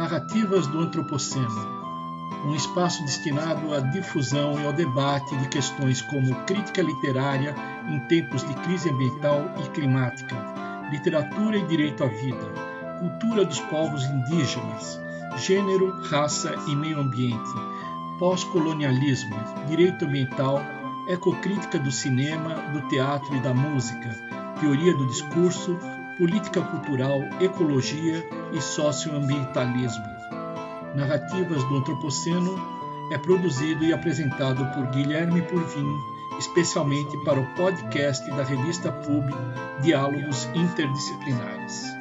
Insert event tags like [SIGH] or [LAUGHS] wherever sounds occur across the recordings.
Narrativas do Antropoceno um espaço destinado à difusão e ao debate de questões como crítica literária em tempos de crise ambiental e climática, literatura e direito à vida, cultura dos povos indígenas, gênero, raça e meio ambiente, pós-colonialismo, direito ambiental, ecocrítica do cinema, do teatro e da música, teoria do discurso, política cultural, ecologia e socioambientalismo. Narrativas do Antropoceno é produzido e apresentado por Guilherme Purvin, especialmente para o podcast da revista Pub Diálogos Interdisciplinares.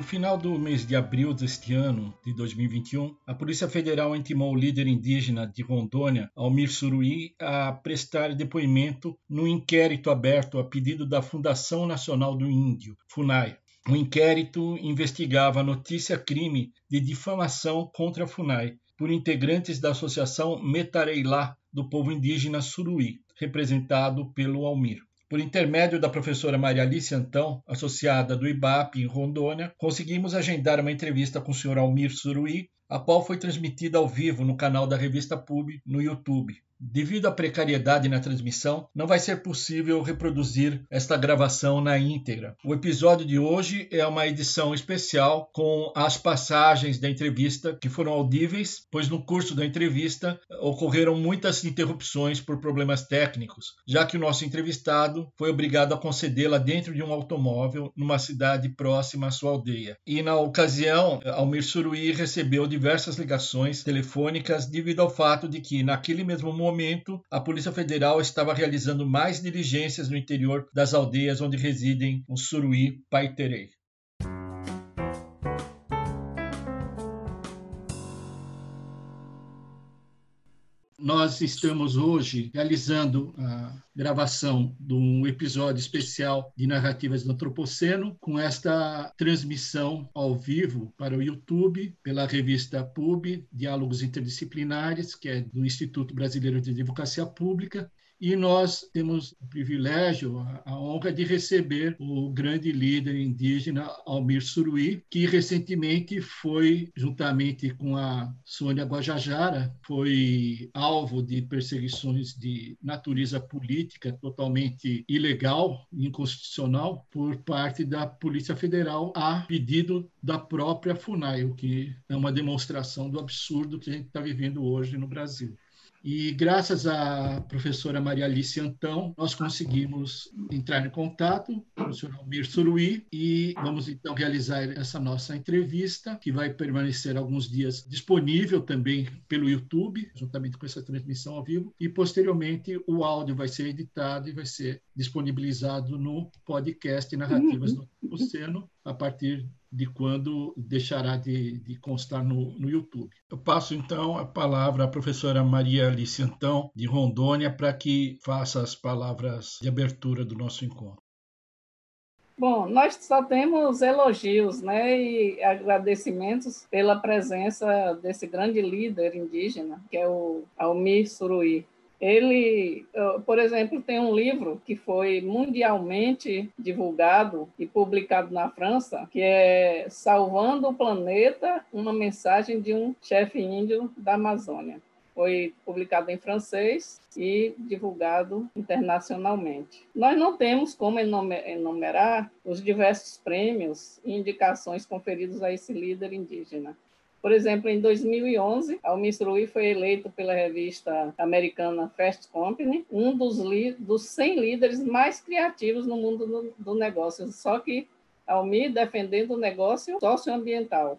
No final do mês de abril deste ano, de 2021, a Polícia Federal intimou o líder indígena de Rondônia, Almir Suruí, a prestar depoimento no inquérito aberto a pedido da Fundação Nacional do Índio, FUNAI. O inquérito investigava a notícia-crime de difamação contra a FUNAI por integrantes da Associação Metareilá do povo indígena Suruí, representado pelo Almir. Por intermédio da professora Maria Alice Antão, associada do IBAP em Rondônia, conseguimos agendar uma entrevista com o Sr. Almir Suruí, a qual foi transmitida ao vivo no canal da revista Pub no YouTube. Devido à precariedade na transmissão, não vai ser possível reproduzir esta gravação na íntegra. O episódio de hoje é uma edição especial com as passagens da entrevista que foram audíveis, pois no curso da entrevista ocorreram muitas interrupções por problemas técnicos, já que o nosso entrevistado foi obrigado a concedê-la dentro de um automóvel numa cidade próxima à sua aldeia. E na ocasião, Almir Suruí recebeu diversas ligações telefônicas devido ao fato de que, naquele mesmo momento, momento, a Polícia Federal estava realizando mais diligências no interior das aldeias onde residem os Suruí Paiterei. Nós estamos hoje realizando a gravação de um episódio especial de Narrativas do Antropoceno, com esta transmissão ao vivo para o YouTube, pela revista PUB, Diálogos Interdisciplinares, que é do Instituto Brasileiro de Advocacia Pública, e nós temos o privilégio, a honra de receber o grande líder indígena Almir Suruí, que recentemente foi, juntamente com a Sônia Guajajara, foi alvo de perseguições de natureza política totalmente ilegal, inconstitucional, por parte da Polícia Federal a pedido da própria FUNAI, o que é uma demonstração do absurdo que a gente está vivendo hoje no Brasil. E graças à professora Maria Alice Antão, nós conseguimos entrar em contato com o senhor Almir Suruí e vamos então realizar essa nossa entrevista, que vai permanecer alguns dias disponível também pelo YouTube, juntamente com essa transmissão ao vivo, e posteriormente o áudio vai ser editado e vai ser disponibilizado no podcast Narrativas do Oceano a partir de quando deixará de, de constar no, no, YouTube. Eu passo então a palavra à professora Maria Alice Antão, de Rondônia, para que faça as palavras de abertura do nosso encontro. Bom, nós só temos elogios né, e agradecimentos pela presença desse grande líder indígena, que é o Almir Suruí. Ele, por exemplo, tem um livro que foi mundialmente divulgado e publicado na França, que é Salvando o Planeta, uma mensagem de um chefe índio da Amazônia. Foi publicado em francês e divulgado internacionalmente. Nós não temos como enumerar os diversos prêmios e indicações conferidos a esse líder indígena. Por exemplo, em 2011, Almir Rui foi eleito pela revista americana Fast Company um dos, dos 100 líderes mais criativos no mundo do, do negócio, só que Almir defendendo o negócio socioambiental.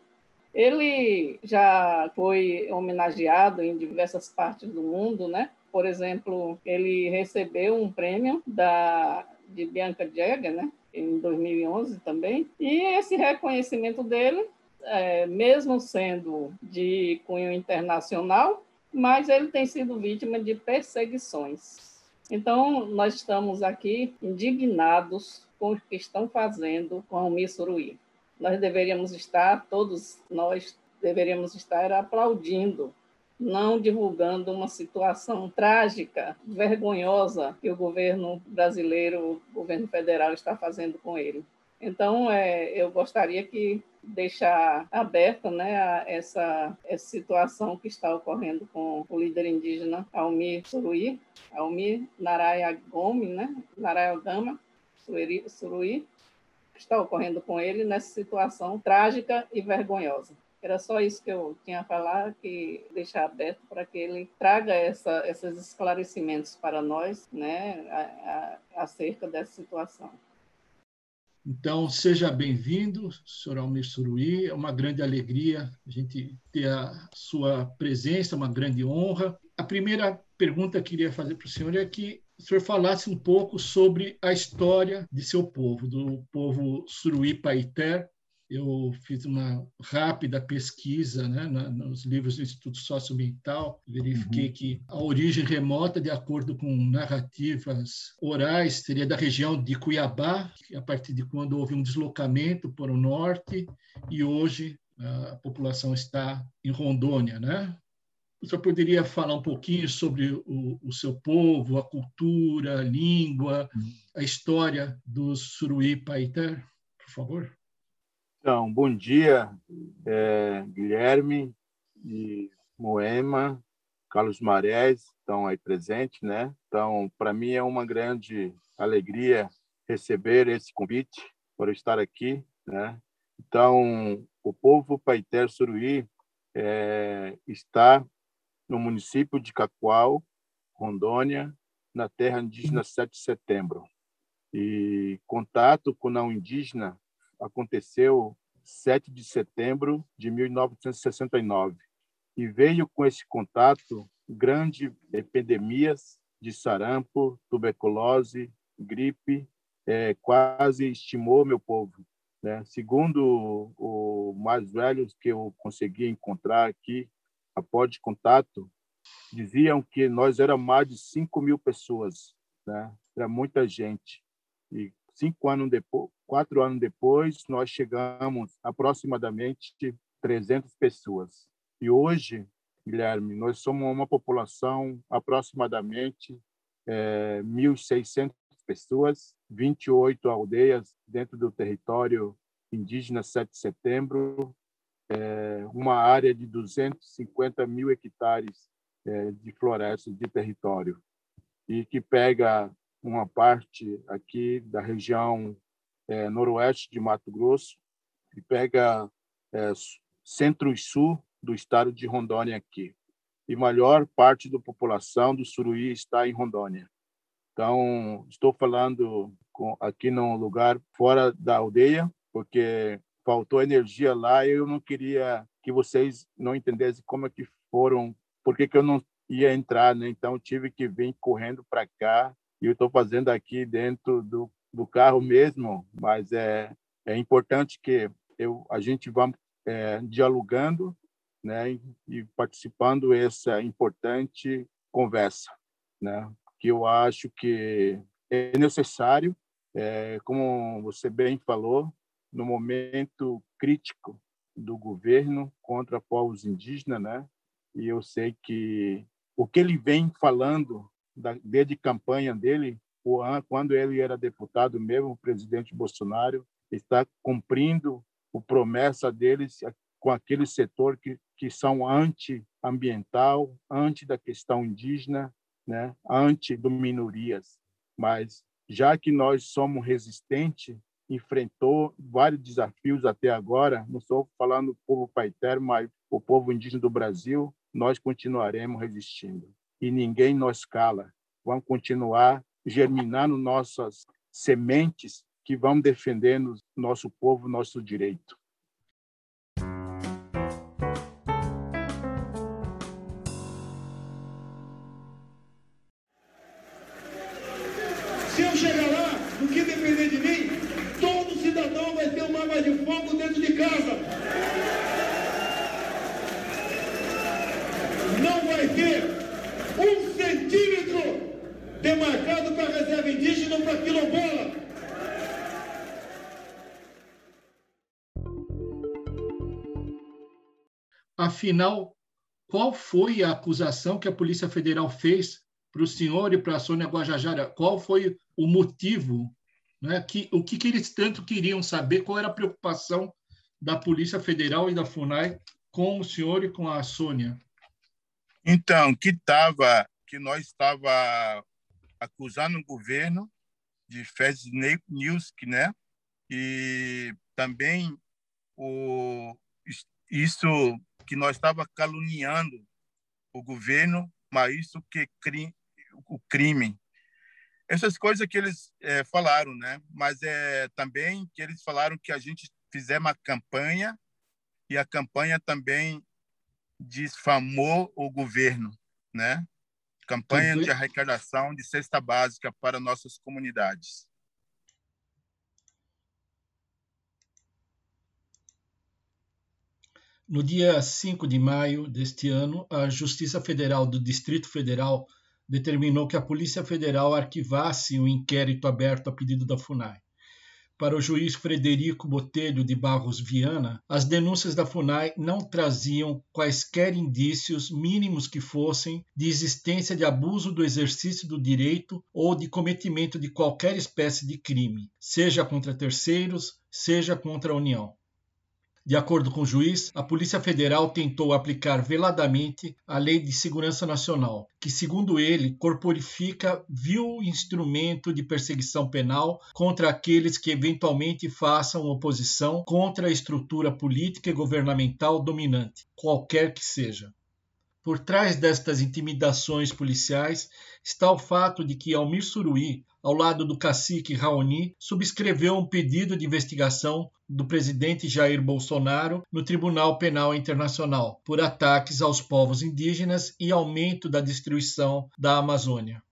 Ele já foi homenageado em diversas partes do mundo, né? Por exemplo, ele recebeu um prêmio da de Bianca Jagger, né? Em 2011 também. E esse reconhecimento dele é, mesmo sendo de cunho internacional, mas ele tem sido vítima de perseguições. Então, nós estamos aqui indignados com o que estão fazendo com o Suruí. Nós deveríamos estar, todos nós deveríamos estar aplaudindo não divulgando uma situação trágica, vergonhosa que o governo brasileiro, o governo federal está fazendo com ele. Então, é, eu gostaria que deixar aberta né, essa, essa situação que está ocorrendo com o líder indígena Almir Suruí, Almir Naraya Gomes, né, Naraya Gama Suruí, que está ocorrendo com ele nessa situação trágica e vergonhosa. Era só isso que eu tinha a falar, que deixar aberto para que ele traga essa, esses esclarecimentos para nós, né, a, a, acerca dessa situação. Então, seja bem-vindo, senhor Almir Suruí. É uma grande alegria a gente ter a sua presença, uma grande honra. A primeira pergunta que eu queria fazer para o senhor é que o senhor falasse um pouco sobre a história de seu povo, do povo Suruí Paiter, eu fiz uma rápida pesquisa né, nos livros do Instituto Socioambiental, verifiquei uhum. que a origem remota, de acordo com narrativas orais, seria da região de Cuiabá, a partir de quando houve um deslocamento para o norte, e hoje a população está em Rondônia. Né? O senhor poderia falar um pouquinho sobre o, o seu povo, a cultura, a língua, uhum. a história dos Suruí Paiter, por favor? Então, bom dia, é, Guilherme e Moema, Carlos Marés estão aí presentes, né? Então, para mim é uma grande alegria receber esse convite para estar aqui, né? Então, o povo Paiter Suruí é, está no município de Cacoal, Rondônia, na terra indígena 7 de setembro. E contato com não indígena aconteceu 7 de setembro de 1969 e veio com esse contato grandes epidemias de sarampo, tuberculose, gripe, é, quase estimou meu povo. Né? Segundo o mais velhos que eu consegui encontrar aqui, após contato, diziam que nós era mais de 5 mil pessoas, né? Era muita gente. E cinco anos depois, quatro anos depois, nós chegamos aproximadamente 300 pessoas. E hoje, Guilherme, nós somos uma população aproximadamente é, 1.600 pessoas, 28 aldeias dentro do território indígena 7 de setembro, é, uma área de 250 mil hectares é, de florestas de território e que pega uma parte aqui da região é, noroeste de Mato Grosso e pega é, centro e sul do estado de Rondônia aqui. E maior parte da população do Suruí está em Rondônia. Então, estou falando com, aqui num lugar fora da aldeia, porque faltou energia lá e eu não queria que vocês não entendessem como é que foram, por que eu não ia entrar, né? Então, tive que vir correndo para cá e eu estou fazendo aqui dentro do, do carro mesmo, mas é, é importante que eu, a gente vá é, dialogando né, e participando dessa importante conversa, né, que eu acho que é necessário, é, como você bem falou, no momento crítico do governo contra povos indígenas, né? E eu sei que o que ele vem falando da, desde campanha dele, quando ele era deputado mesmo, o presidente Bolsonaro está cumprindo a promessa deles com aquele setor que, que são anti-ambiental, anti da questão indígena, né, anti do minorias. Mas já que nós somos resistentes, enfrentou vários desafios até agora, não estou falando do povo paiter, mas o povo indígena do Brasil, nós continuaremos resistindo e ninguém nos cala. Vamos continuar germinando nossas sementes que vão defendendo nosso povo, nosso direito. Afinal, qual foi a acusação que a Polícia Federal fez para o senhor e para a Sônia Guajajara? Qual foi o motivo? Né? Que, o que, que eles tanto queriam saber? Qual era a preocupação da Polícia Federal e da FUNAI com o senhor e com a Sônia? Então, que tava, que nós estava acusando o governo de fake news, né? E também o isso que nós estava caluniando o governo, mas isso que o crime. Essas coisas que eles é, falaram, né? Mas é também que eles falaram que a gente fizemos uma campanha e a campanha também desfamou o governo, né? Campanha de arrecadação de cesta básica para nossas comunidades. No dia 5 de maio deste ano, a Justiça Federal do Distrito Federal determinou que a Polícia Federal arquivasse o um inquérito aberto a pedido da FUNAI. Para o juiz Frederico Botelho de Barros Viana, as denúncias da FUNAI não traziam quaisquer indícios, mínimos que fossem, de existência de abuso do exercício do direito ou de cometimento de qualquer espécie de crime, seja contra terceiros, seja contra a União. De acordo com o juiz, a Polícia Federal tentou aplicar veladamente a Lei de Segurança Nacional, que, segundo ele, corporifica vil instrumento de perseguição penal contra aqueles que eventualmente façam oposição contra a estrutura política e governamental dominante, qualquer que seja. Por trás destas intimidações policiais está o fato de que Almir Suruí, ao lado do cacique Raoni, subscreveu um pedido de investigação do presidente Jair Bolsonaro no Tribunal Penal Internacional por ataques aos povos indígenas e aumento da destruição da Amazônia.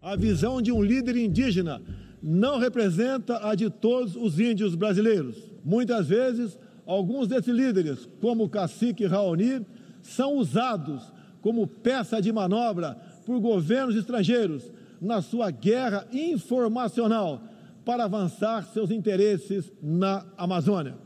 A visão de um líder indígena não representa a de todos os índios brasileiros. Muitas vezes, alguns desses líderes, como o cacique Raoni, são usados como peça de manobra por governos estrangeiros na sua guerra informacional para avançar seus interesses na Amazônia.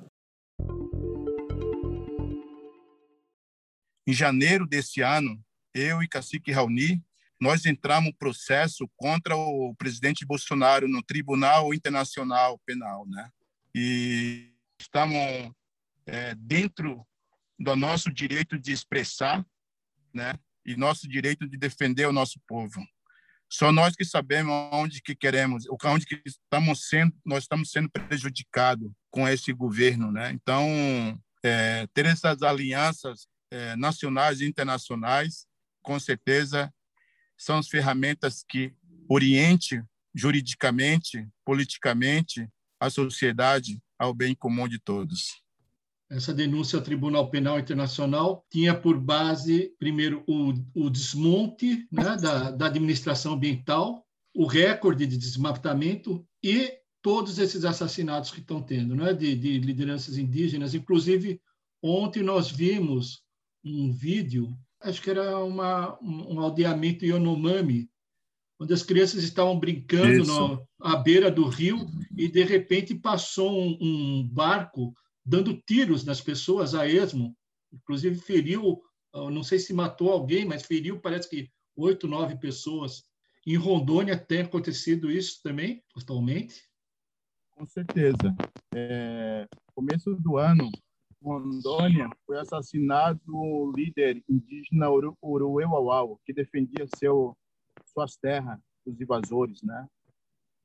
Em janeiro desse ano, eu e Cacique Raoni, nós entramos um processo contra o presidente Bolsonaro no Tribunal Internacional Penal, né? E estamos é, dentro do nosso direito de expressar, né? E nosso direito de defender o nosso povo. Só nós que sabemos onde que queremos, onde que estamos sendo, nós estamos sendo prejudicados com esse governo, né? Então, é, ter essas alianças é, nacionais e internacionais, com certeza, são as ferramentas que oriente juridicamente, politicamente, a sociedade ao bem comum de todos. Essa denúncia ao Tribunal Penal Internacional tinha por base, primeiro, o, o desmonte né, da, da administração ambiental, o recorde de desmatamento e todos esses assassinatos que estão tendo, né, de, de lideranças indígenas. Inclusive, ontem nós vimos um vídeo, acho que era uma, um aldeamento Yonomami, onde as crianças estavam brincando no, à beira do rio e, de repente, passou um, um barco dando tiros nas pessoas a esmo, inclusive feriu, não sei se matou alguém, mas feriu, parece que oito, nove pessoas. Em Rondônia tem acontecido isso também, atualmente? Com certeza. É, começo do ano, Rondônia foi assassinado o líder indígena Urueuauau, que defendia seu, suas terras dos invasores, né?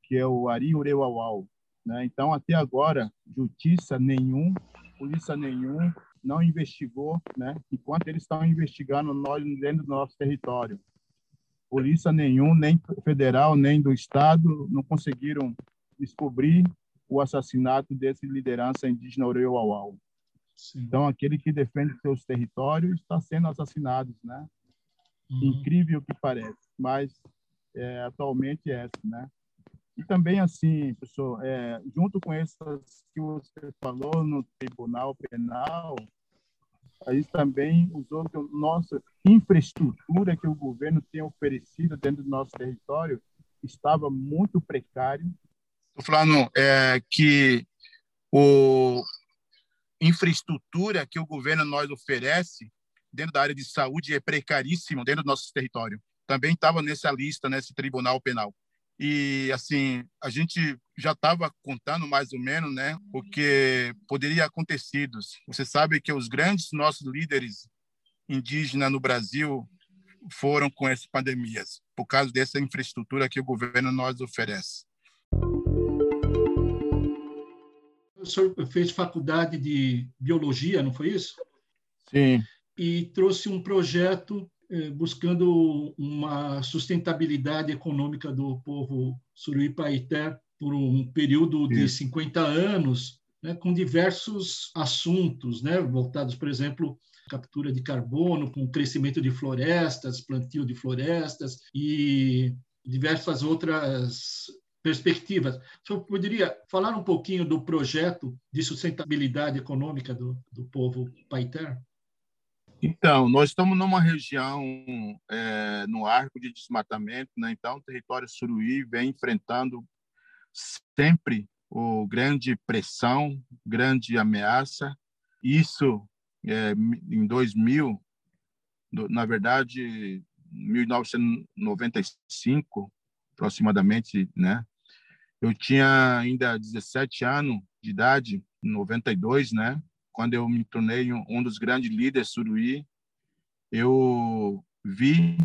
que é o Ari Urueuauau. Né? Então, até agora, justiça nenhum, polícia nenhum não investigou, né? enquanto eles estão investigando nós dentro do nosso território. Polícia nenhum, nem federal, nem do Estado, não conseguiram descobrir o assassinato desse liderança indígena Oreuauau. Então, aquele que defende seus territórios está sendo assassinado, né? Uhum. Incrível que parece, mas é, atualmente é essa, né? E também, assim, professor, é, junto com essas que você falou no Tribunal Penal, a gente também usou a nossa infraestrutura que o governo tem oferecido dentro do nosso território estava muito precário. Estou falando é, que o infraestrutura que o governo nós oferece dentro da área de saúde é precaríssimo dentro do nosso território. Também estava nessa lista, nesse tribunal penal. E, assim, a gente já estava contando mais ou menos né, o que poderia acontecido. Você sabe que os grandes nossos líderes indígenas no Brasil foram com essas pandemias, por causa dessa infraestrutura que o governo nos oferece. O senhor fez faculdade de biologia, não foi isso? Sim. E trouxe um projeto buscando uma sustentabilidade econômica do povo Suruí-Paité por um período de 50 anos, né, com diversos assuntos, né, voltados, por exemplo, captura de carbono, com crescimento de florestas, plantio de florestas e diversas outras perspectivas. Senhor poderia falar um pouquinho do projeto de sustentabilidade econômica do, do povo Paiter? Então, nós estamos numa região é, no arco de desmatamento, né? então o território Suruí vem enfrentando sempre o grande pressão, grande ameaça. Isso é, em 2000, na verdade, 1995, aproximadamente, né? Eu tinha ainda 17 anos de idade, em 92, né? Quando eu me tornei um dos grandes líderes suruí, eu vi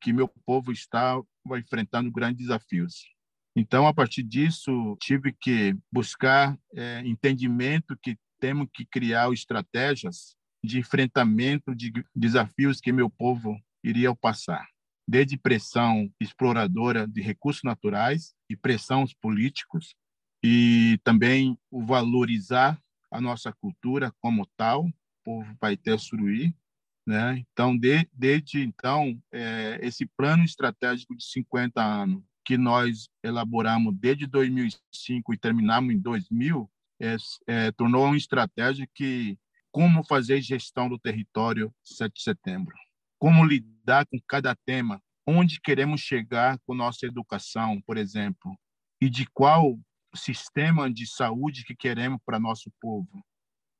que meu povo estava enfrentando grandes desafios. Então, a partir disso, tive que buscar é, entendimento que temos que criar estratégias de enfrentamento de desafios que meu povo iria passar, desde pressão exploradora de recursos naturais e pressões políticos, e também o valorizar a nossa cultura como tal, o povo Paité Suruí, né? Então, de, desde então, é, esse plano estratégico de 50 anos que nós elaboramos desde 2005 e terminamos em 2000, é, é, tornou uma estratégia que como fazer gestão do território 7 de setembro, como lidar com cada tema, onde queremos chegar com nossa educação, por exemplo, e de qual sistema de saúde que queremos para nosso povo,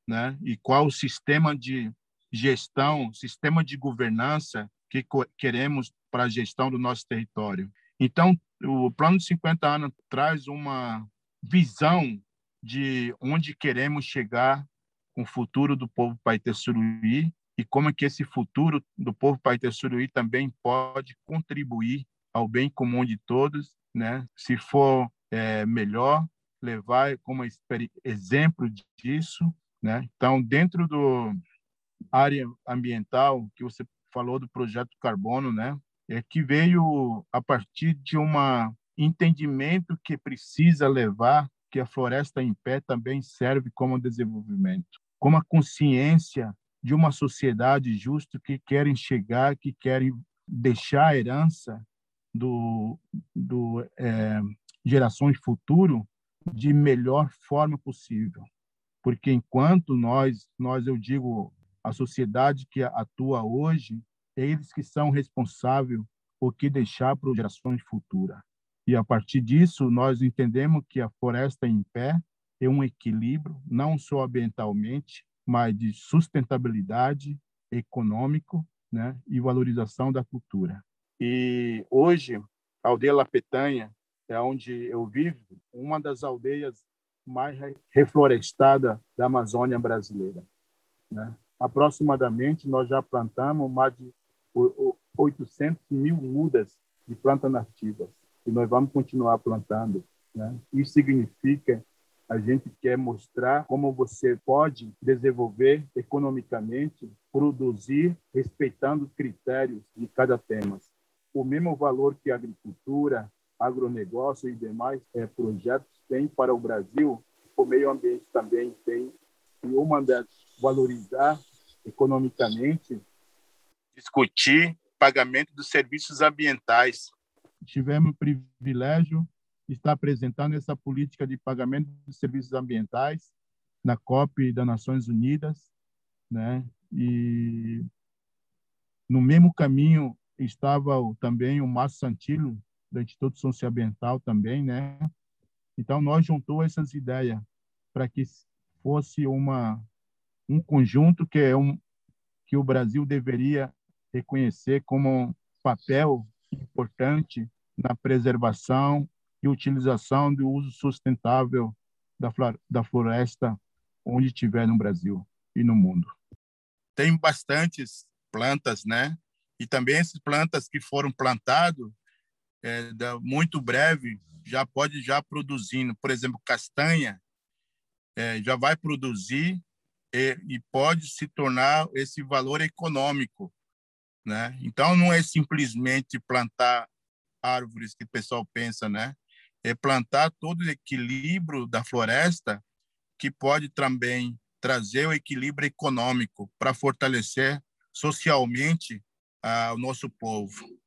né? E qual o sistema de gestão, sistema de governança que queremos para a gestão do nosso território. Então, o plano de 50 anos traz uma visão de onde queremos chegar com o futuro do povo Paitesuruí e como é que esse futuro do povo Paitesuruí também pode contribuir ao bem comum de todos, né? Se for é, melhor levar como exemplo disso, né? Então, dentro do área ambiental que você falou do projeto carbono, né? É que veio a partir de um entendimento que precisa levar que a floresta em pé também serve como desenvolvimento, como a consciência de uma sociedade justa que querem chegar, que querem deixar a herança do, do é, gerações futuro de melhor forma possível. Porque enquanto nós, nós eu digo, a sociedade que atua hoje, é eles que são responsáveis por que deixar para gerações futuras. E a partir disso, nós entendemos que a floresta em pé é um equilíbrio, não só ambientalmente, mas de sustentabilidade econômico né, e valorização da cultura. E hoje, a aldeia La Petanha, é onde eu vivo, uma das aldeias mais reflorestadas da Amazônia brasileira. Né? Aproximadamente, nós já plantamos mais de 800 mil mudas de plantas nativas e nós vamos continuar plantando. Né? Isso significa a gente quer mostrar como você pode desenvolver economicamente, produzir respeitando os critérios de cada tema. O mesmo valor que a agricultura, agronegócio e demais é, projetos têm para o Brasil, o meio ambiente também tem. E uma das valorizar economicamente, discutir pagamento dos serviços ambientais. Tivemos o privilégio de estar apresentando essa política de pagamento dos serviços ambientais na COP das Nações Unidas, né? E no mesmo caminho estava também o Márcio Santillo, da Instituto Socioambiental também, né? Então, nós juntou essas ideias para que fosse uma um conjunto que é um que o Brasil deveria reconhecer como um papel importante na preservação e utilização do uso sustentável da, da floresta onde tiver no Brasil e no mundo. Tem bastantes plantas, né? E também essas plantas que foram plantadas, é, muito breve, já pode já produzindo, por exemplo, castanha, é, já vai produzir e, e, pode se tornar esse valor econômico, né? Então não é simplesmente plantar árvores que o pessoal pensa, né? É plantar todo o equilíbrio da floresta que pode também trazer o equilíbrio econômico para fortalecer socialmente ah, o nosso povo,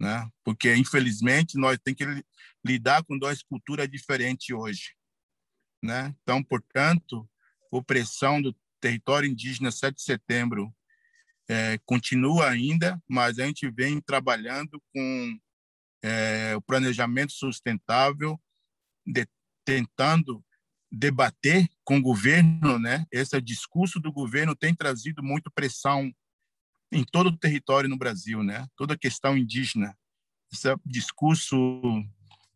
né? Porque infelizmente nós tem que lidar com duas culturas diferentes hoje, né? Então, portanto, opressão do território indígena 7 de setembro é, continua ainda, mas a gente vem trabalhando com é, o planejamento sustentável, de, tentando debater com o governo, né? Esse discurso do governo tem trazido muito pressão em todo o território no Brasil, né? Toda a questão indígena, esse discurso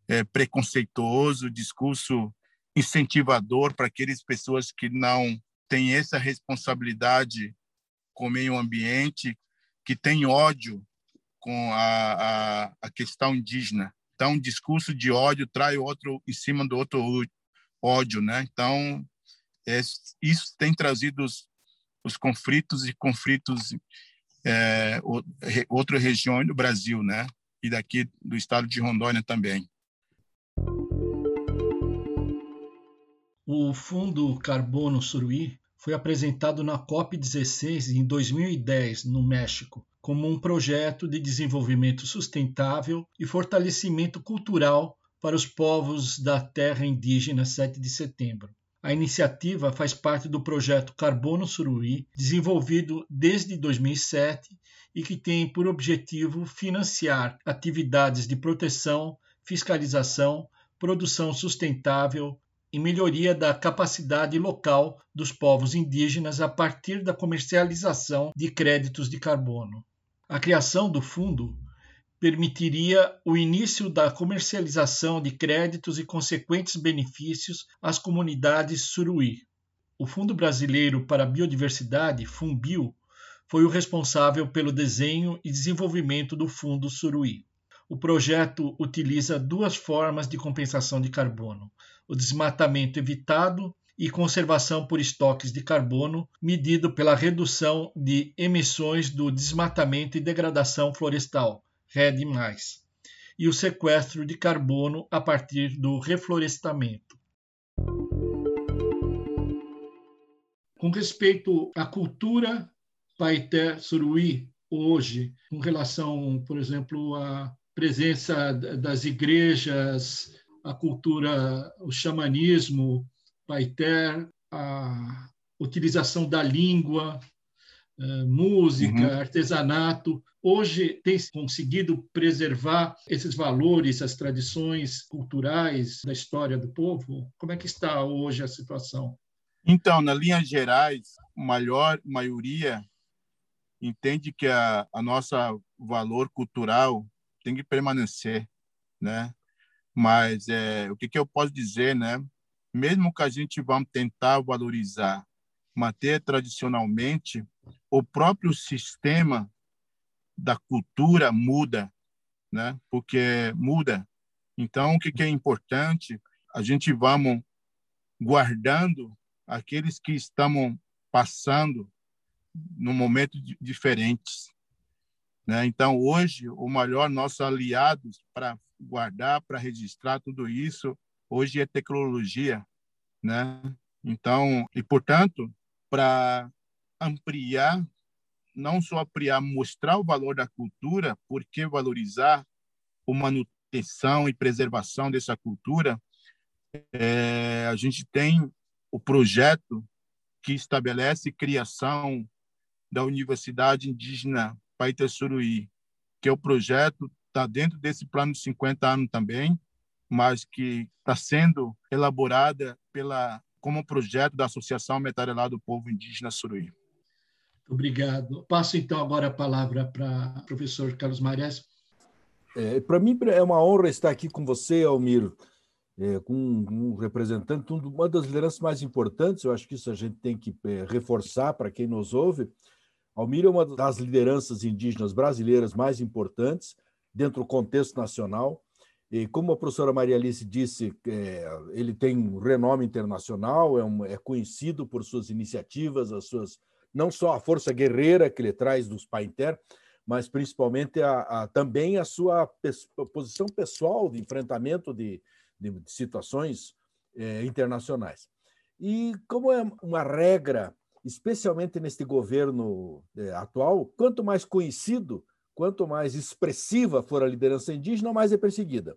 é, preconceituoso, discurso incentivador para aquelas pessoas que não têm essa responsabilidade com o meio ambiente, que têm ódio com a, a, a questão indígena. Então, um discurso de ódio trai outro em cima do outro ódio, né? Então, é, isso tem trazido os, os conflitos e conflitos é, outras regiões do Brasil, né? E daqui do estado de Rondônia também. O Fundo Carbono Suruí foi apresentado na COP16 em 2010, no México, como um projeto de desenvolvimento sustentável e fortalecimento cultural para os povos da terra indígena 7 de setembro. A iniciativa faz parte do projeto Carbono Suruí, desenvolvido desde 2007 e que tem por objetivo financiar atividades de proteção, fiscalização, produção sustentável e melhoria da capacidade local dos povos indígenas a partir da comercialização de créditos de carbono. A criação do fundo permitiria o início da comercialização de créditos e consequentes benefícios às comunidades suruí. O Fundo Brasileiro para a Biodiversidade, FUNBIO, foi o responsável pelo desenho e desenvolvimento do Fundo Suruí. O projeto utiliza duas formas de compensação de carbono: o desmatamento evitado e conservação por estoques de carbono, medido pela redução de emissões do desmatamento e degradação florestal, RED+, e o sequestro de carbono a partir do reflorestamento. Com respeito à cultura Paité Suruí, hoje, com relação, por exemplo, à presença das igrejas, a cultura, o xamanismo, paiter, a utilização da língua, eh, música, uhum. artesanato. Hoje tem conseguido preservar esses valores, as tradições culturais da história do povo? Como é que está hoje a situação? Então, na linhas gerais, a maior maioria entende que a, a nossa valor cultural tem que permanecer, né? Mas é, o que, que eu posso dizer, né? Mesmo que a gente vá tentar valorizar, manter tradicionalmente, o próprio sistema da cultura muda, né? Porque muda. Então, o que, é importante? A gente vamos guardando aqueles que estamos passando no momento diferentes, né? Então, hoje, o maior nosso aliado para guardar, para registrar tudo isso, hoje é tecnologia, né? Então, e portanto, para ampliar, não só ampliar, mostrar o valor da cultura, porque valorizar a manutenção e preservação dessa cultura, é, a gente tem o projeto que estabelece criação da Universidade Indígena Paitessuruí, que é o projeto está dentro desse plano de 50 anos também, mas que está sendo elaborada pela como projeto da Associação Metarelá do Povo Indígena Suruí. Obrigado. Passo então agora a palavra para o professor Carlos Marias. É, para mim é uma honra estar aqui com você, Almiro, é, com um representante, uma das lideranças mais importantes, eu acho que isso a gente tem que é, reforçar para quem nos ouve. Almiro é uma das lideranças indígenas brasileiras mais importantes dentro do contexto nacional. E como a professora Maria Alice disse, é, ele tem um renome internacional, é, um, é, conhecido por suas iniciativas, as suas não só a força guerreira que ele traz dos Painter, mas principalmente a, a, também a sua posição pessoal de enfrentamento de, de, de situações é, internacionais. E como é uma regra, especialmente neste governo é, atual, quanto mais conhecido quanto mais expressiva for a liderança indígena, mais é perseguida.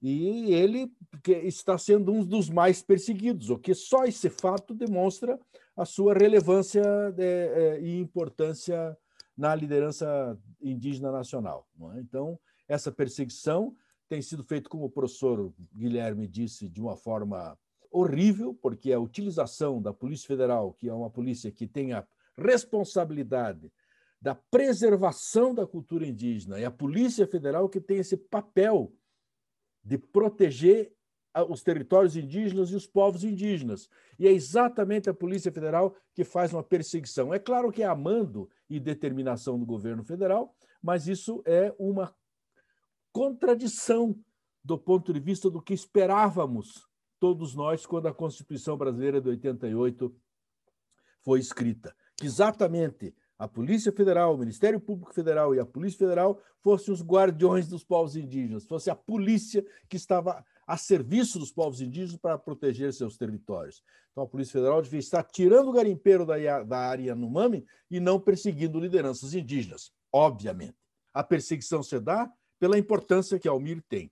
E ele está sendo um dos mais perseguidos, o que só esse fato demonstra a sua relevância é, é, e importância na liderança indígena nacional. É? Então, essa perseguição tem sido feita, como o professor Guilherme disse, de uma forma horrível, porque a utilização da Polícia Federal, que é uma polícia que tem a responsabilidade da preservação da cultura indígena. É a Polícia Federal que tem esse papel de proteger os territórios indígenas e os povos indígenas. E é exatamente a Polícia Federal que faz uma perseguição. É claro que é a mando e determinação do governo federal, mas isso é uma contradição do ponto de vista do que esperávamos todos nós quando a Constituição Brasileira de 88 foi escrita. Que exatamente a Polícia Federal, o Ministério Público Federal e a Polícia Federal fossem os guardiões dos povos indígenas, fosse a polícia que estava a serviço dos povos indígenas para proteger seus territórios. Então, a Polícia Federal devia estar tirando o garimpeiro da, da área Numami e não perseguindo lideranças indígenas, obviamente. A perseguição se dá pela importância que Almir tem.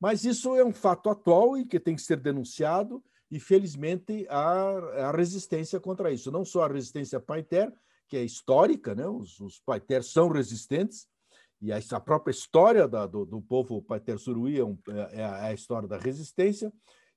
Mas isso é um fato atual e que tem que ser denunciado, e felizmente há, há resistência contra isso. Não só a resistência Paiter, que é histórica, né? os, os Paiter são resistentes, e a, própria história da, do, do, povo Paiter Suruí é, um, é, é, a história da resistência,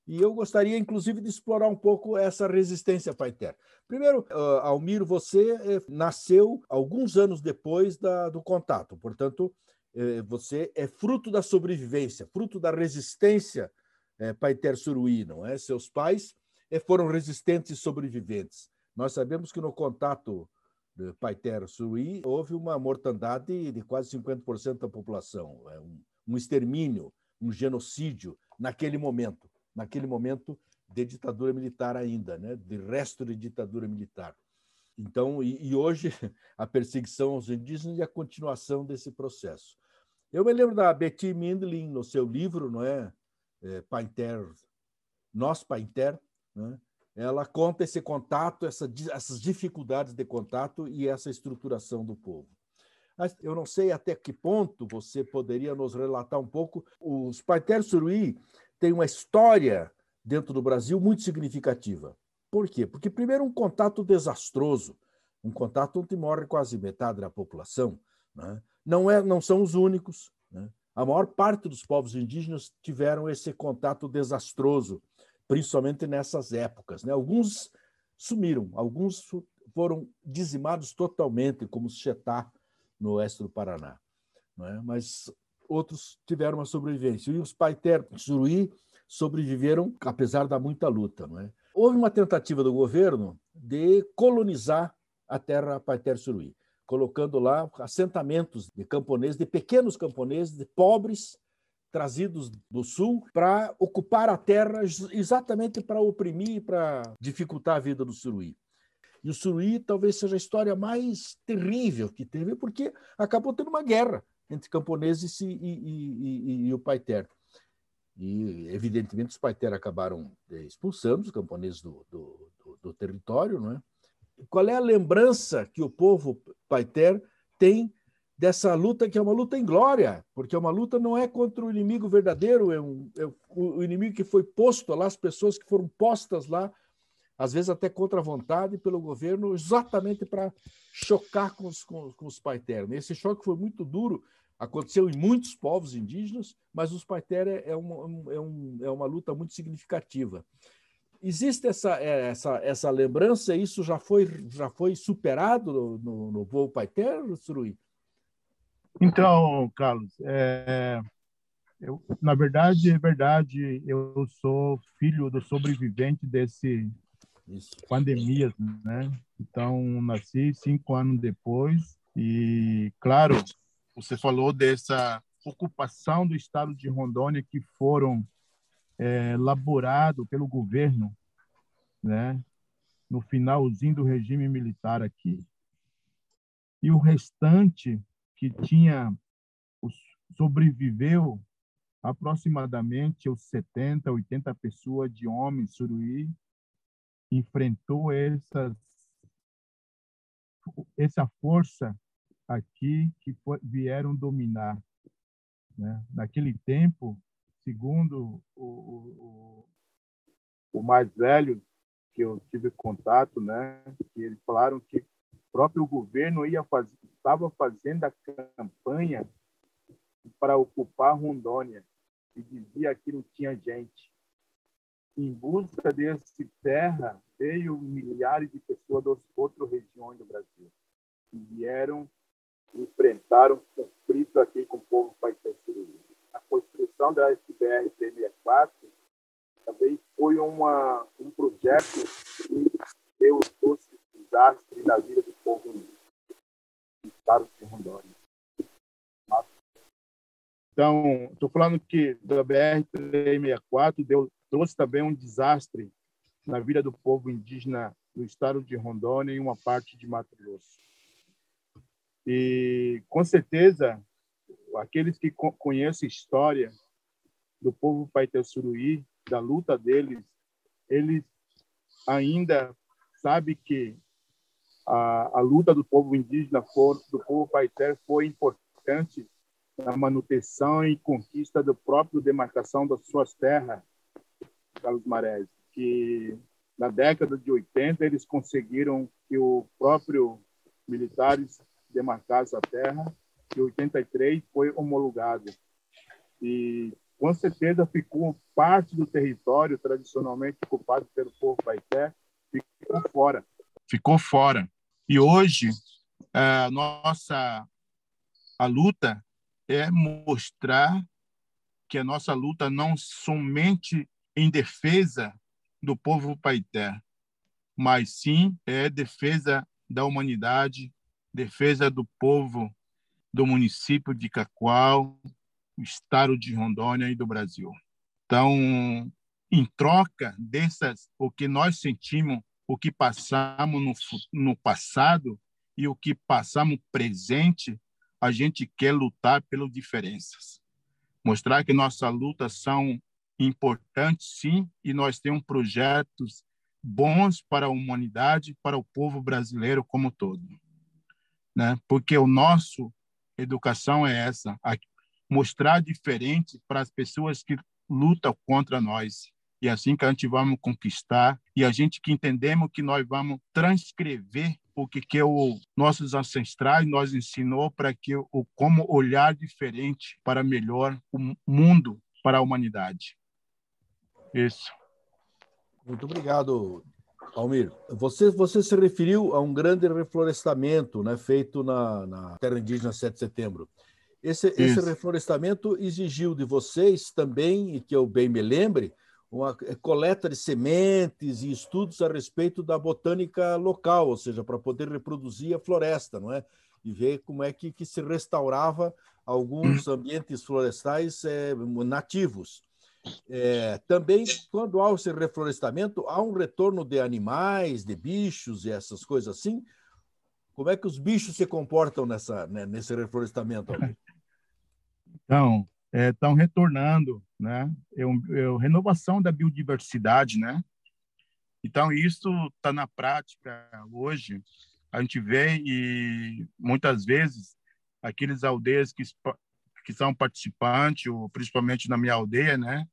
e eu gostaria, inclusive, de explorar um pouco essa resistência Paiter. Primeiro, uh, Almiro, você eh, nasceu alguns anos depois da, do contato, portanto, eh, você é fruto da sobrevivência, fruto da resistência eh, Paiter Suruí, não é? Seus pais foram resistentes e sobreviventes. Nós sabemos que no contato Paiter Suí, houve uma mortandade de quase 50% da população, é um, extermínio, um genocídio naquele momento, naquele momento de ditadura militar ainda, né? de resto de ditadura militar. Então, e, e, hoje [LAUGHS] a perseguição aos indígenas e a continuação desse processo. Eu me lembro da Betty Mindlin no seu livro, não é, é Painter, Nós Painter, né? Ela conta esse contato, essa, essas dificuldades de contato e essa estruturação do povo. Eu não sei até que ponto você poderia nos relatar um pouco. Os Paiter Suruí têm uma história dentro do Brasil muito significativa. Por quê? Porque, primeiro, um contato desastroso, um contato onde morre quase metade da população. Né? Não, é, não são os únicos. Né? A maior parte dos povos indígenas tiveram esse contato desastroso principalmente nessas épocas. Né? Alguns sumiram, alguns foram dizimados totalmente, como Xetá, no oeste do Paraná. É? Mas outros tiveram uma sobrevivência. E os Paiter Suruí sobreviveram, apesar da muita luta. É? Houve uma tentativa do governo de colonizar a terra Paiter Suruí, colocando lá assentamentos de camponeses, de pequenos camponeses, de pobres, trazidos do sul para ocupar a terra exatamente para oprimir, para dificultar a vida do suruí. E o suruí talvez seja a história mais terrível que teve, porque acabou tendo uma guerra entre camponeses e, e, e, e o Paiter. E, evidentemente, os Paiter acabaram eh, expulsando os camponeses do, do, do, do território. Não é? Qual é a lembrança que o povo Paiter tem dessa luta que é uma luta em glória, porque é uma luta não é contra o inimigo verdadeiro, é, um, é o inimigo que foi posto lá, as pessoas que foram postas lá, às vezes até contra a vontade pelo governo, exatamente para chocar com os, com, com os. Esse choque foi muito duro, aconteceu em muitos povos indígenas, mas os paiter é, uma, é, um, é uma luta muito significativa. Existe essa, é, essa, essa lembrança? Isso já foi, já foi superado no, no, no voo Paiter, Surui? Então, Carlos, é, eu, na verdade, é verdade, eu sou filho do sobrevivente desse Isso. pandemia, né? Então, nasci cinco anos depois e, claro, você falou dessa ocupação do estado de Rondônia que foram é, elaborado pelo governo, né? No finalzinho do regime militar aqui. E o restante que tinha sobreviveu aproximadamente os 70, 80 pessoas de homens suruí enfrentou essas essa força aqui que foi, vieram dominar. Né? Naquele tempo, segundo o, o, o, mais velho que eu tive contato, né, que eles falaram que próprio governo ia fazer, estava fazendo a campanha para ocupar Rondônia e dizia que não tinha gente. Em busca desse terra veio milhares de pessoas das outras regiões do Brasil que vieram enfrentar um conflito aqui com o povo paisano. A construção da SBR 364 também foi uma, um projeto que deu doce desastre na vida do povo do estado de Rondônia. Então, estou falando que da BR-364 deu, trouxe também um desastre na vida do povo indígena do estado de Rondônia e uma parte de Mato Grosso. E, com certeza, aqueles que conhecem a história do povo Paitessuruí, da luta deles, eles ainda sabem que a, a luta do povo indígena, do povo Paiter, foi importante na manutenção e conquista da própria demarcação das suas terras, Carlos Marés, que na década de 80 eles conseguiram que o próprio militares demarcasse a terra, e 83 foi homologado. E com certeza ficou parte do território tradicionalmente ocupado pelo povo Baité, ficou fora. Ficou fora. E hoje a nossa a luta é mostrar que a nossa luta não somente em defesa do povo paité, mas sim é defesa da humanidade, defesa do povo do município de Cacoal, estado de Rondônia e do Brasil. Então, em troca dessas, o que nós sentimos, o que passamos no, no passado e o que passamos presente, a gente quer lutar pelas diferenças. Mostrar que nossas lutas são importantes, sim, e nós temos projetos bons para a humanidade, para o povo brasileiro como todo. Né? Porque o nosso educação é essa, mostrar diferente para as pessoas que lutam contra nós. E é assim que a gente vamos conquistar e a gente que entendemos que nós vamos transcrever o que que o nossos ancestrais nos ensinou para que o como olhar diferente para melhor o mundo para a humanidade. Isso. Muito obrigado, Almir. Você você se referiu a um grande reflorestamento, né, feito na, na terra indígena 7 de setembro. Esse, esse reflorestamento exigiu de vocês também, e que eu bem me lembre, uma é, coleta de sementes e estudos a respeito da botânica local, ou seja, para poder reproduzir a floresta, não é? E ver como é que, que se restaurava alguns uhum. ambientes florestais é, nativos. É, também, quando há esse reflorestamento, há um retorno de animais, de bichos e essas coisas assim. Como é que os bichos se comportam nessa, né, nesse reflorestamento? Então, estão é, retornando, né? É, é renovação da biodiversidade, né? Então isso está na prática hoje. A gente vê e muitas vezes aqueles aldeias que que são participantes, ou principalmente na minha aldeia, né?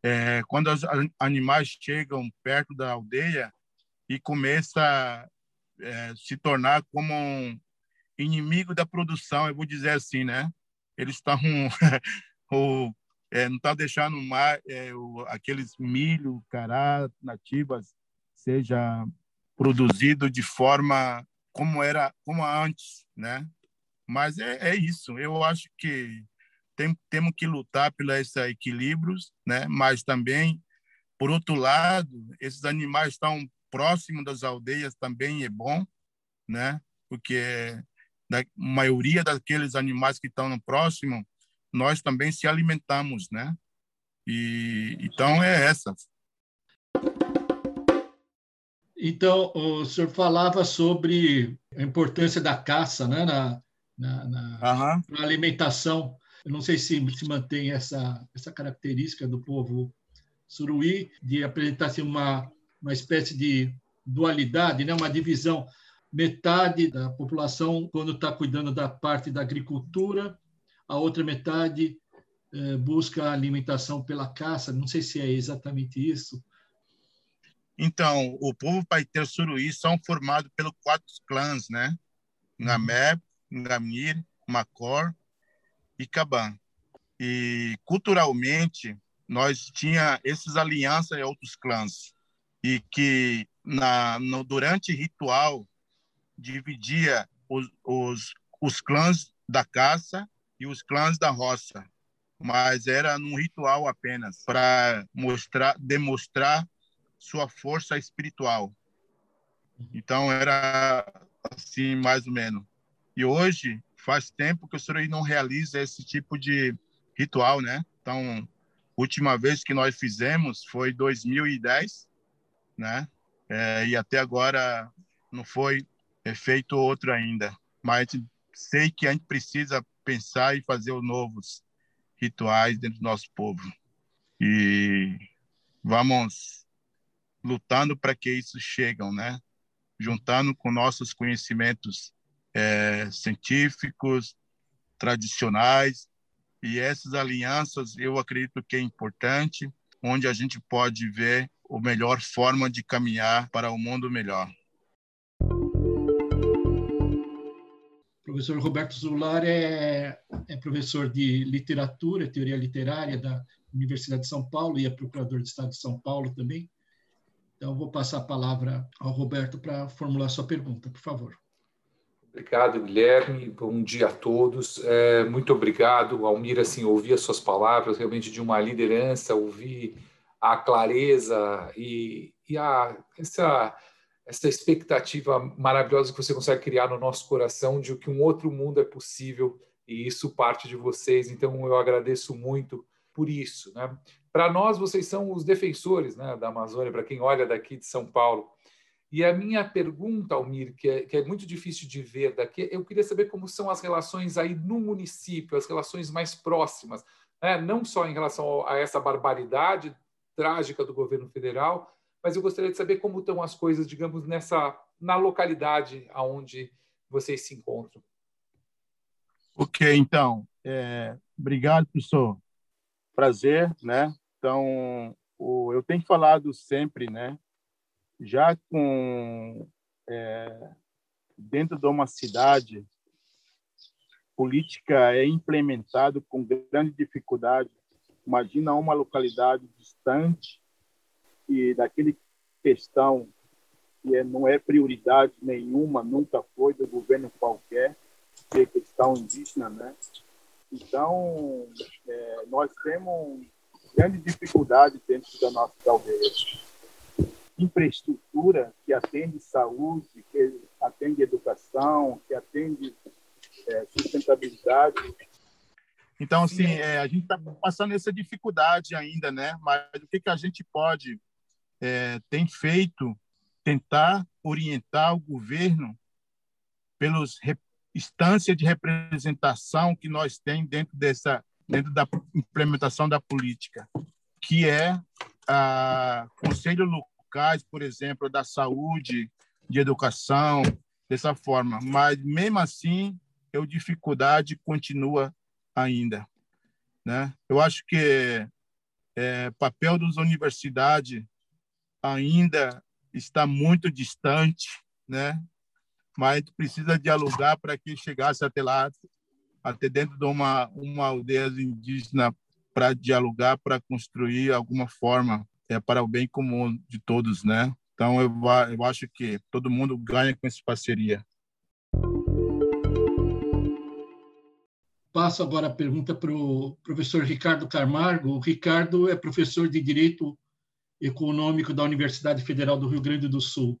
É, quando os animais chegam perto da aldeia e começa a é, se tornar como um inimigo da produção, eu vou dizer assim, né? Eles estão [LAUGHS] o é, não está deixando mais é, o, aqueles milho, cará, nativas, seja produzido de forma como era como antes, né? Mas é, é isso. Eu acho que tem, temos que lutar por esses equilíbrios, né? Mas também, por outro lado, esses animais estão próximos das aldeias também é bom, né? Porque a maioria daqueles animais que estão no próximo nós também se alimentamos, né? E então é essa. Então, o senhor falava sobre a importância da caça, né, na, na, na, uhum. na alimentação. Eu não sei se se mantém essa essa característica do povo suruí de apresentar assim, uma uma espécie de dualidade, né, uma divisão metade da população quando está cuidando da parte da agricultura a outra metade eh, busca alimentação pela caça. Não sei se é exatamente isso. Então, o povo paiteiro suruí são formados pelos quatro clãs, né? Ngamé, Ngamir, Macor e Caban. E culturalmente nós tinha essas alianças em outros clãs e que na no, durante ritual dividia os, os, os clãs da caça e os clãs da roça, mas era num ritual apenas para mostrar, demonstrar sua força espiritual. Então era assim mais ou menos. E hoje faz tempo que o senhor não realiza esse tipo de ritual, né? Então, última vez que nós fizemos foi 2010, né? É, e até agora não foi feito outro ainda. Mas sei que a gente precisa pensar e fazer os novos rituais dentro do nosso povo. E vamos lutando para que isso chegue, né? Juntando com nossos conhecimentos é, científicos, tradicionais, e essas alianças eu acredito que é importante, onde a gente pode ver a melhor forma de caminhar para um mundo melhor. Professor Roberto Zular é, é professor de literatura, teoria literária da Universidade de São Paulo e é procurador de Estado de São Paulo também. Então, vou passar a palavra ao Roberto para formular sua pergunta, por favor. Obrigado, Guilherme. Bom dia a todos. É, muito obrigado, Almir, assim, ouvir as suas palavras, realmente de uma liderança, ouvir a clareza e, e a, essa essa expectativa maravilhosa que você consegue criar no nosso coração de que um outro mundo é possível e isso parte de vocês. Então eu agradeço muito por isso, né? Para nós vocês são os defensores, né, da Amazônia, para quem olha daqui de São Paulo. E a minha pergunta, Almir, que é, que é muito difícil de ver daqui, eu queria saber como são as relações aí no município, as relações mais próximas, né? não só em relação a essa barbaridade trágica do governo federal, mas eu gostaria de saber como estão as coisas, digamos, nessa na localidade aonde vocês se encontram. Ok, então, é, obrigado, professor. Prazer, né? Então, o, eu tenho falado sempre, né? Já com é, dentro de uma cidade, política é implementado com grande dificuldade. Imagina uma localidade distante que daquele questão que é, não é prioridade nenhuma, nunca foi do governo qualquer, que é questão indígena, né? Então, é, nós temos grande dificuldade dentro da nossa aldeia. Infraestrutura que atende saúde, que atende educação, que atende é, sustentabilidade. Então, assim, é, a gente está passando essa dificuldade ainda, né? Mas o que, que a gente pode é, tem feito tentar orientar o governo pelas instâncias de representação que nós temos dentro dessa dentro da implementação da política, que é a conselhos locais, por exemplo, da saúde, de educação, dessa forma. Mas mesmo assim, a dificuldade continua ainda, né? Eu acho que é papel das universidades ainda está muito distante, né? Mas precisa dialogar para que chegasse até lá, até dentro de uma uma aldeia indígena para dialogar, para construir alguma forma é, para o bem comum de todos, né? Então eu, eu acho que todo mundo ganha com essa parceria. Passo agora a pergunta para o professor Ricardo Camargo. O Ricardo é professor de Direito Econômico da Universidade Federal do Rio Grande do Sul.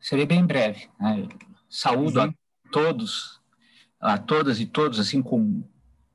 Serei bem breve. Né? Saúdo uhum. a todos, a todas e todos, assim, com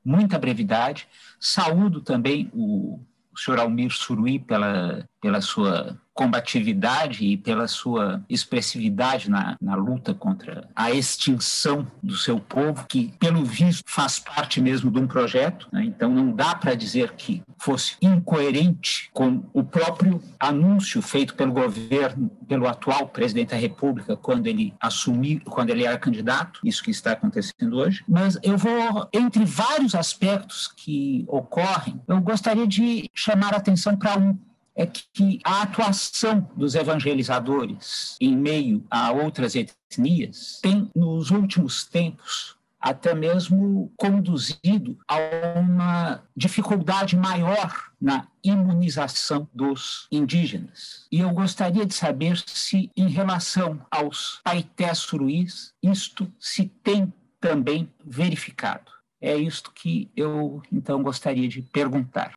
muita brevidade. Saúdo também o, o senhor Almir Surui pela, pela sua combatividade e pela sua expressividade na, na luta contra a extinção do seu povo, que, pelo visto, faz parte mesmo de um projeto. Né? Então, não dá para dizer que fosse incoerente com o próprio anúncio feito pelo governo, pelo atual presidente da República, quando ele assumiu, quando ele era candidato, isso que está acontecendo hoje. Mas eu vou, entre vários aspectos que ocorrem, eu gostaria de chamar a atenção para um é que a atuação dos evangelizadores em meio a outras etnias tem, nos últimos tempos, até mesmo conduzido a uma dificuldade maior na imunização dos indígenas. E eu gostaria de saber se, em relação aos paetés suruís, isto se tem também verificado. É isto que eu, então, gostaria de perguntar.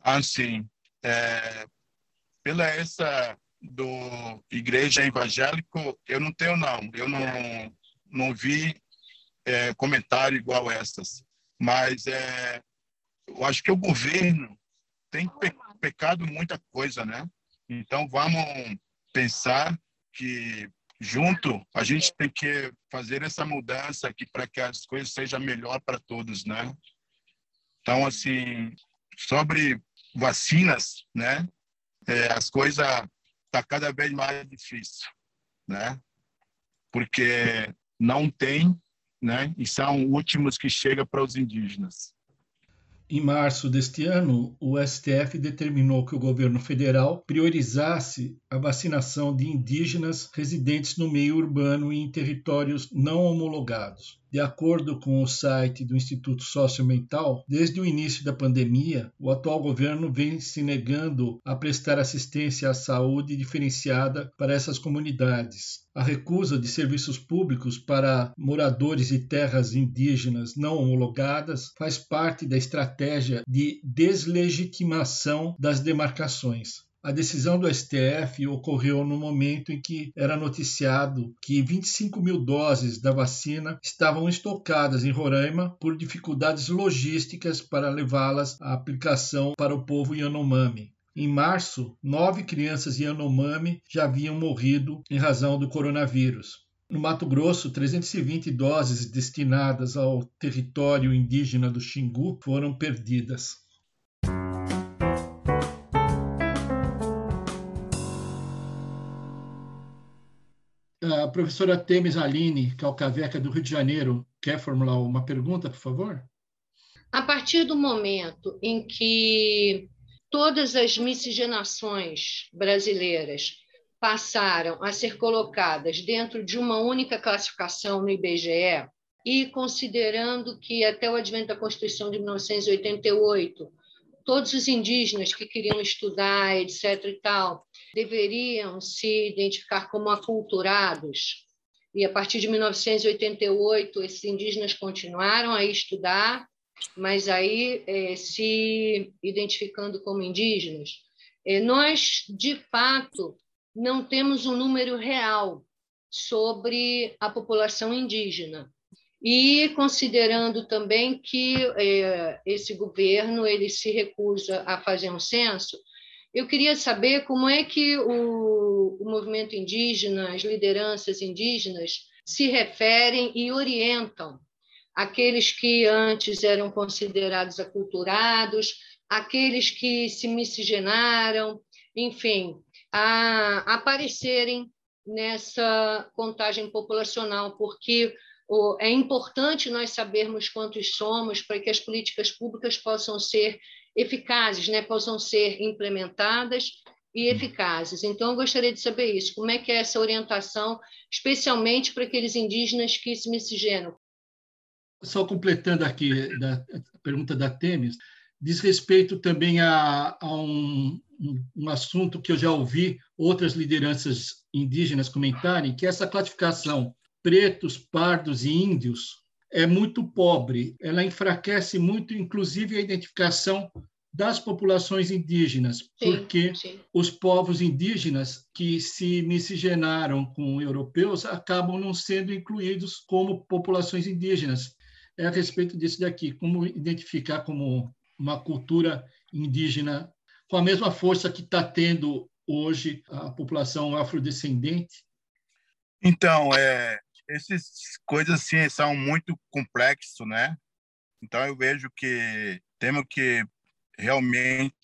Ah, sim. É, pela essa do igreja evangélico, eu não tenho não. Eu não não vi é, comentário igual essas. Mas é, eu acho que o governo tem pe pecado muita coisa, né? Então vamos pensar que junto a gente tem que fazer essa mudança aqui para que as coisas sejam melhor para todos, né? Então assim sobre vacinas, né? É, as coisas tá cada vez mais difícil, né? Porque não tem, né? E são últimos que chegam para os indígenas. Em março deste ano, o STF determinou que o governo federal priorizasse a vacinação de indígenas residentes no meio urbano e em territórios não homologados. De acordo com o site do Instituto Sociomental, desde o início da pandemia, o atual governo vem se negando a prestar assistência à saúde diferenciada para essas comunidades. A recusa de serviços públicos para moradores de terras indígenas não homologadas faz parte da estratégia de deslegitimação das demarcações. A decisão do STF ocorreu no momento em que era noticiado que 25 mil doses da vacina estavam estocadas em Roraima por dificuldades logísticas para levá-las à aplicação para o povo Yanomami. Em março, nove crianças Yanomami já haviam morrido em razão do coronavírus. No Mato Grosso, 320 doses destinadas ao território indígena do Xingu foram perdidas. A professora Temes Aline Calcaveca, do Rio de Janeiro, quer formular uma pergunta, por favor? A partir do momento em que todas as miscigenações brasileiras passaram a ser colocadas dentro de uma única classificação no IBGE, e considerando que até o advento da Constituição de 1988 todos os indígenas que queriam estudar, etc. e tal, deveriam se identificar como aculturados. E a partir de 1988, esses indígenas continuaram a estudar, mas aí é, se identificando como indígenas. É, nós, de fato, não temos um número real sobre a população indígena e considerando também que é, esse governo ele se recusa a fazer um censo, eu queria saber como é que o, o movimento indígena, as lideranças indígenas se referem e orientam aqueles que antes eram considerados aculturados, aqueles que se miscigenaram, enfim, a aparecerem nessa contagem populacional, porque é importante nós sabermos quantos somos para que as políticas públicas possam ser eficazes, né? possam ser implementadas e uhum. eficazes. Então, eu gostaria de saber isso, como é que é essa orientação, especialmente para aqueles indígenas que se miscigenam, Só completando aqui da, a pergunta da Temes, diz respeito também a, a um, um, assunto que eu já ouvi outras lideranças indígenas comentarem, que é essa classificação pretos, pardos e índios é muito pobre. Ela enfraquece muito, inclusive, a identificação das populações indígenas, sim, porque sim. os povos indígenas que se miscigenaram com europeus acabam não sendo incluídos como populações indígenas. É a respeito disso daqui, como identificar como uma cultura indígena com a mesma força que está tendo hoje a população afrodescendente? Então, é, essas coisas assim são muito complexas, né? Então eu vejo que temos que realmente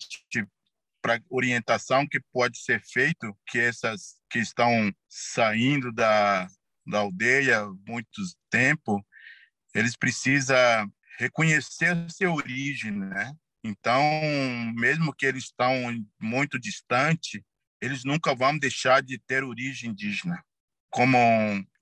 para orientação que pode ser feito que essas que estão saindo da, da aldeia muito tempo eles precisam reconhecer sua origem né então mesmo que eles estão muito distante eles nunca vão deixar de ter origem indígena como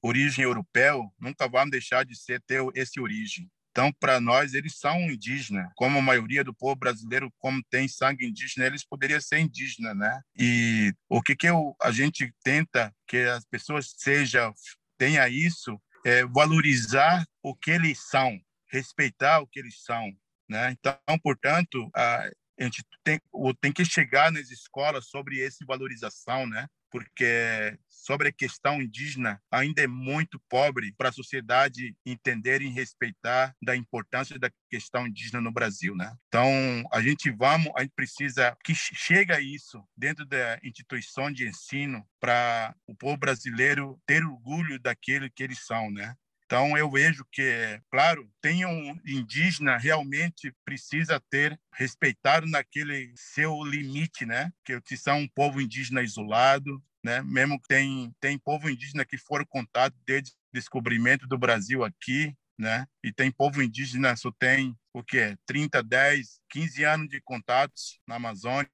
origem europeu nunca vão deixar de ser ter esse origem então, para nós, eles são indígenas. Como a maioria do povo brasileiro, como tem sangue indígena, eles poderiam ser indígenas, né? E o que, que eu, a gente tenta que as pessoas sejam, tenha isso, é valorizar o que eles são, respeitar o que eles são, né? Então, portanto, a, a gente tem, tem que chegar nas escolas sobre essa valorização, né? Porque sobre a questão indígena ainda é muito pobre para a sociedade entender e respeitar da importância da questão indígena no Brasil, né? Então a gente vamos, a gente precisa que chega isso dentro da instituição de ensino para o povo brasileiro ter orgulho daquilo que eles são, né? Então, eu vejo que, claro, tem um indígena realmente precisa ter respeitado naquele seu limite, né? Que são um povo indígena isolado, né? Mesmo que tem tem povo indígena que foram contados desde o descobrimento do Brasil aqui, né? E tem povo indígena só tem o que 30, 10, 15 anos de contatos na Amazônia,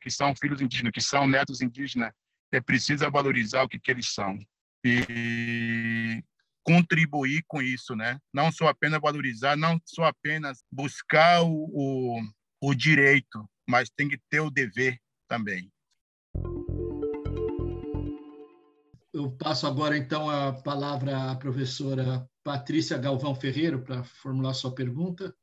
que são filhos indígenas, que são netos indígenas. É preciso valorizar o que que eles são. E contribuir com isso, né? Não só apenas valorizar, não só apenas buscar o, o, o direito, mas tem que ter o dever também. Eu passo agora, então, a palavra à professora Patrícia Galvão Ferreira para formular sua pergunta.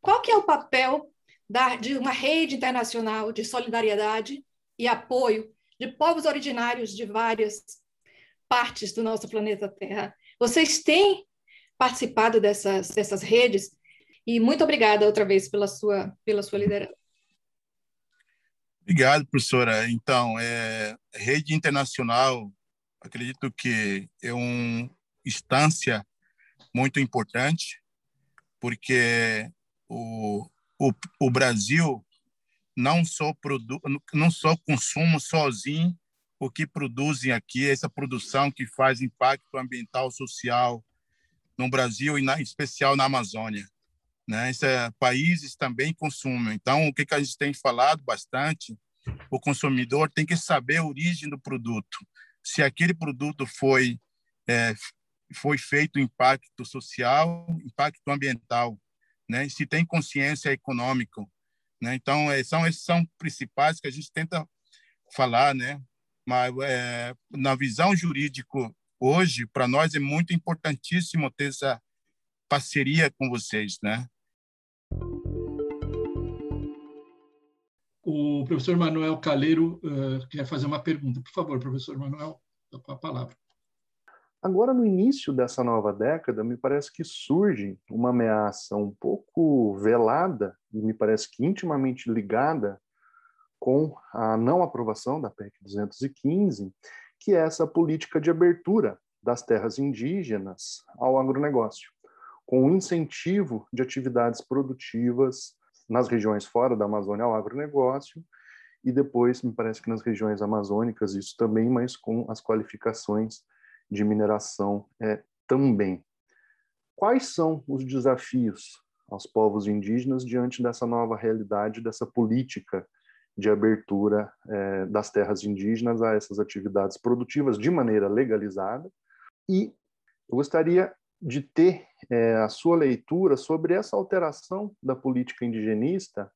Qual que é o papel da, de uma rede internacional de solidariedade e apoio de povos originários de várias partes do nosso planeta Terra vocês têm participado dessas, dessas redes e muito obrigada outra vez pela sua, pela sua liderança. Obrigado, professora. Então, é, rede internacional, acredito que é uma instância muito importante, porque o, o, o Brasil não só, produ, não só consome sozinho o que produzem aqui, essa produção que faz impacto ambiental, social no Brasil e na, em especial na Amazônia. Né? Esses países também consumem. Então, o que, que a gente tem falado bastante, o consumidor tem que saber a origem do produto. Se aquele produto foi é, foi feito impacto social, impacto ambiental, né? se tem consciência econômica. Né? Então, é, são esses são principais que a gente tenta falar, né? Mas é, na visão jurídica hoje, para nós é muito importantíssimo ter essa parceria com vocês, né? O professor Manuel Caleiro uh, quer fazer uma pergunta. Por favor, professor Manuel, com a palavra. Agora, no início dessa nova década, me parece que surge uma ameaça um pouco velada e me parece que intimamente ligada com a não aprovação da PEC 215, que é essa política de abertura das terras indígenas ao agronegócio, com o incentivo de atividades produtivas nas regiões fora da Amazônia ao agronegócio, e depois, me parece que nas regiões amazônicas, isso também, mas com as qualificações de mineração é, também. Quais são os desafios aos povos indígenas diante dessa nova realidade, dessa política de abertura é, das terras indígenas a essas atividades produtivas de maneira legalizada. E eu gostaria de ter é, a sua leitura sobre essa alteração da política indigenista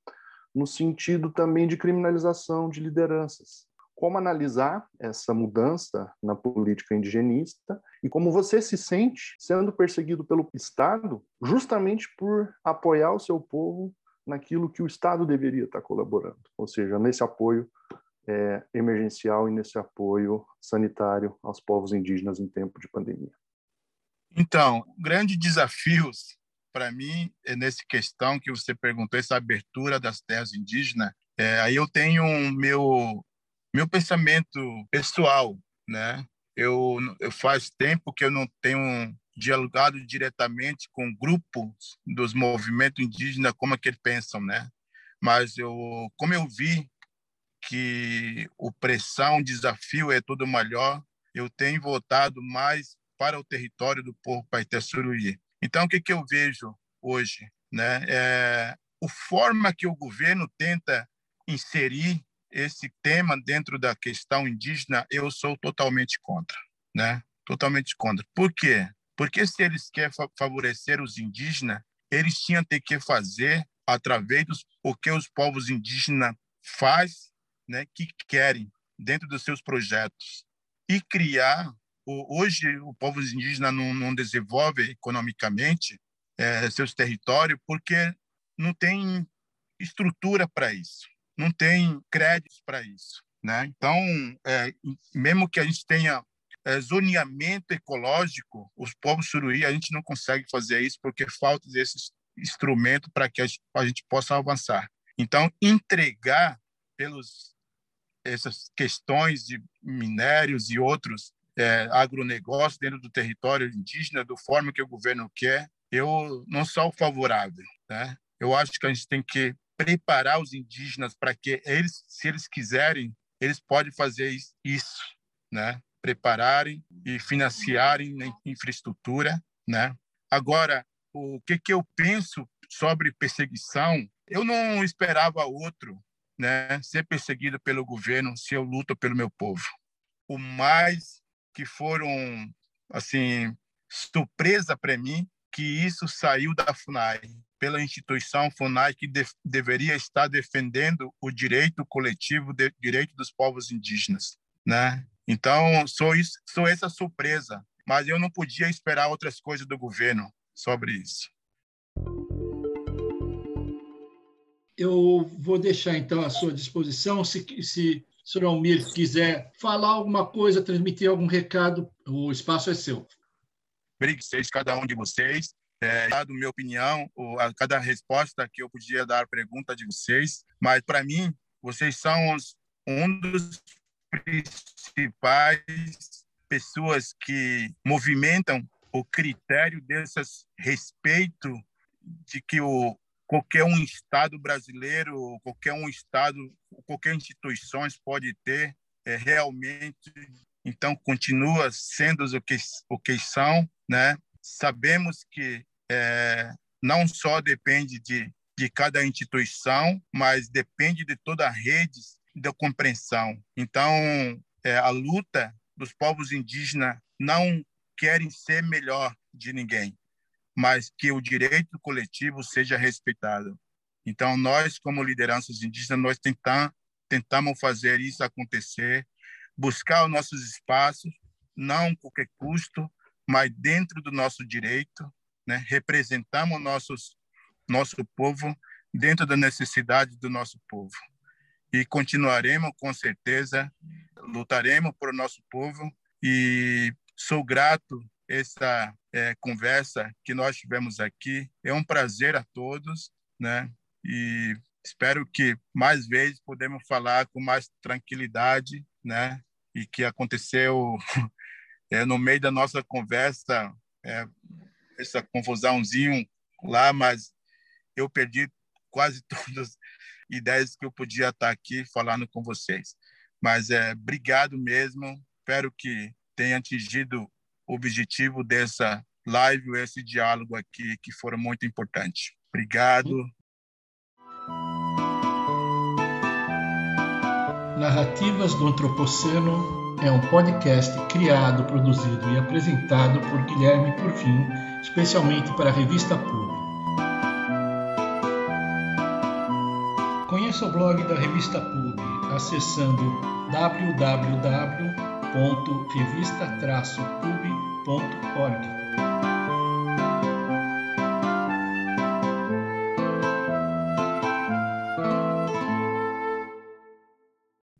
no sentido também de criminalização de lideranças. Como analisar essa mudança na política indigenista e como você se sente sendo perseguido pelo Estado justamente por apoiar o seu povo naquilo que o Estado deveria estar colaborando, ou seja, nesse apoio é, emergencial e nesse apoio sanitário aos povos indígenas em tempo de pandemia. Então, grandes desafios para mim é nessa questão que você perguntou, essa abertura das terras indígenas. É, aí eu tenho um meu meu pensamento pessoal, né? Eu, eu faz tempo que eu não tenho dialogado diretamente com grupos dos movimentos indígenas como é que eles pensam, né? Mas eu, como eu vi que o pressão, o desafio é tudo maior, eu tenho voltado mais para o território do povo Paité-Suruí. Então, o que, que eu vejo hoje? Né? É a forma que o governo tenta inserir esse tema dentro da questão indígena, eu sou totalmente contra. Né? Totalmente contra. Por quê? Porque se eles querem favorecer os indígenas, eles tinham que fazer através dos o que os povos indígenas faz, né, que querem dentro dos seus projetos e criar hoje o povo indígena não, não desenvolve economicamente é, seus territórios porque não tem estrutura para isso, não tem créditos para isso, né? Então, é, mesmo que a gente tenha é, zoneamento ecológico, os povos suruí a gente não consegue fazer isso porque falta desse instrumento para que a gente, a gente possa avançar. Então, entregar pelos essas questões de minérios e outros é, agronegócio dentro do território indígena, do forma que o governo quer, eu não sou favorável. Né? Eu acho que a gente tem que preparar os indígenas para que eles, se eles quiserem, eles podem fazer isso, né? Prepararem e financiarem infraestrutura, né? Agora, o que que eu penso sobre perseguição? Eu não esperava outro, né? Ser perseguido pelo governo se eu luto pelo meu povo. O mais que foram assim surpresa para mim que isso saiu da FUNAI, pela instituição FUNAI que de, deveria estar defendendo o direito coletivo, de, direito dos povos indígenas, né? Então, sou isso, sou essa surpresa, mas eu não podia esperar outras coisas do governo sobre isso. Eu vou deixar então à sua disposição, se, se Sr. Almir quiser falar alguma coisa, transmitir algum recado, o espaço é seu. Obrigado vocês, cada um de vocês. É, dado minha opinião, a cada resposta que eu podia dar à pergunta de vocês, mas para mim, vocês são os, um dos principais pessoas que movimentam o critério desses respeito de que o qualquer um estado brasileiro, qualquer um estado, qualquer instituições pode ter é, realmente. Então continua sendo o que o que são, né? Sabemos que é, não só depende de de cada instituição, mas depende de toda a rede da compreensão. Então, é, a luta dos povos indígenas não querem ser melhor de ninguém mas que o direito coletivo seja respeitado. Então, nós, como lideranças indígenas, nós tentam, tentamos fazer isso acontecer, buscar os nossos espaços, não a qualquer custo, mas dentro do nosso direito, né? representamos nossos, nosso povo dentro da necessidade do nosso povo. E continuaremos, com certeza, lutaremos por nosso povo e sou grato essa é, conversa que nós tivemos aqui. É um prazer a todos, né? E espero que mais vezes podemos falar com mais tranquilidade, né? E que aconteceu [LAUGHS] é, no meio da nossa conversa é, essa confusãozinho lá, mas eu perdi quase [LAUGHS] todas as ideias que eu podia estar aqui falando com vocês. Mas é obrigado mesmo. Espero que tenha atingido objetivo dessa live, esse diálogo aqui, que foram muito importantes. Obrigado. Narrativas do Antropoceno é um podcast criado, produzido e apresentado por Guilherme Porfim, especialmente para a revista Pub. Conheça o blog da revista Pub acessando www.revista-pub.org.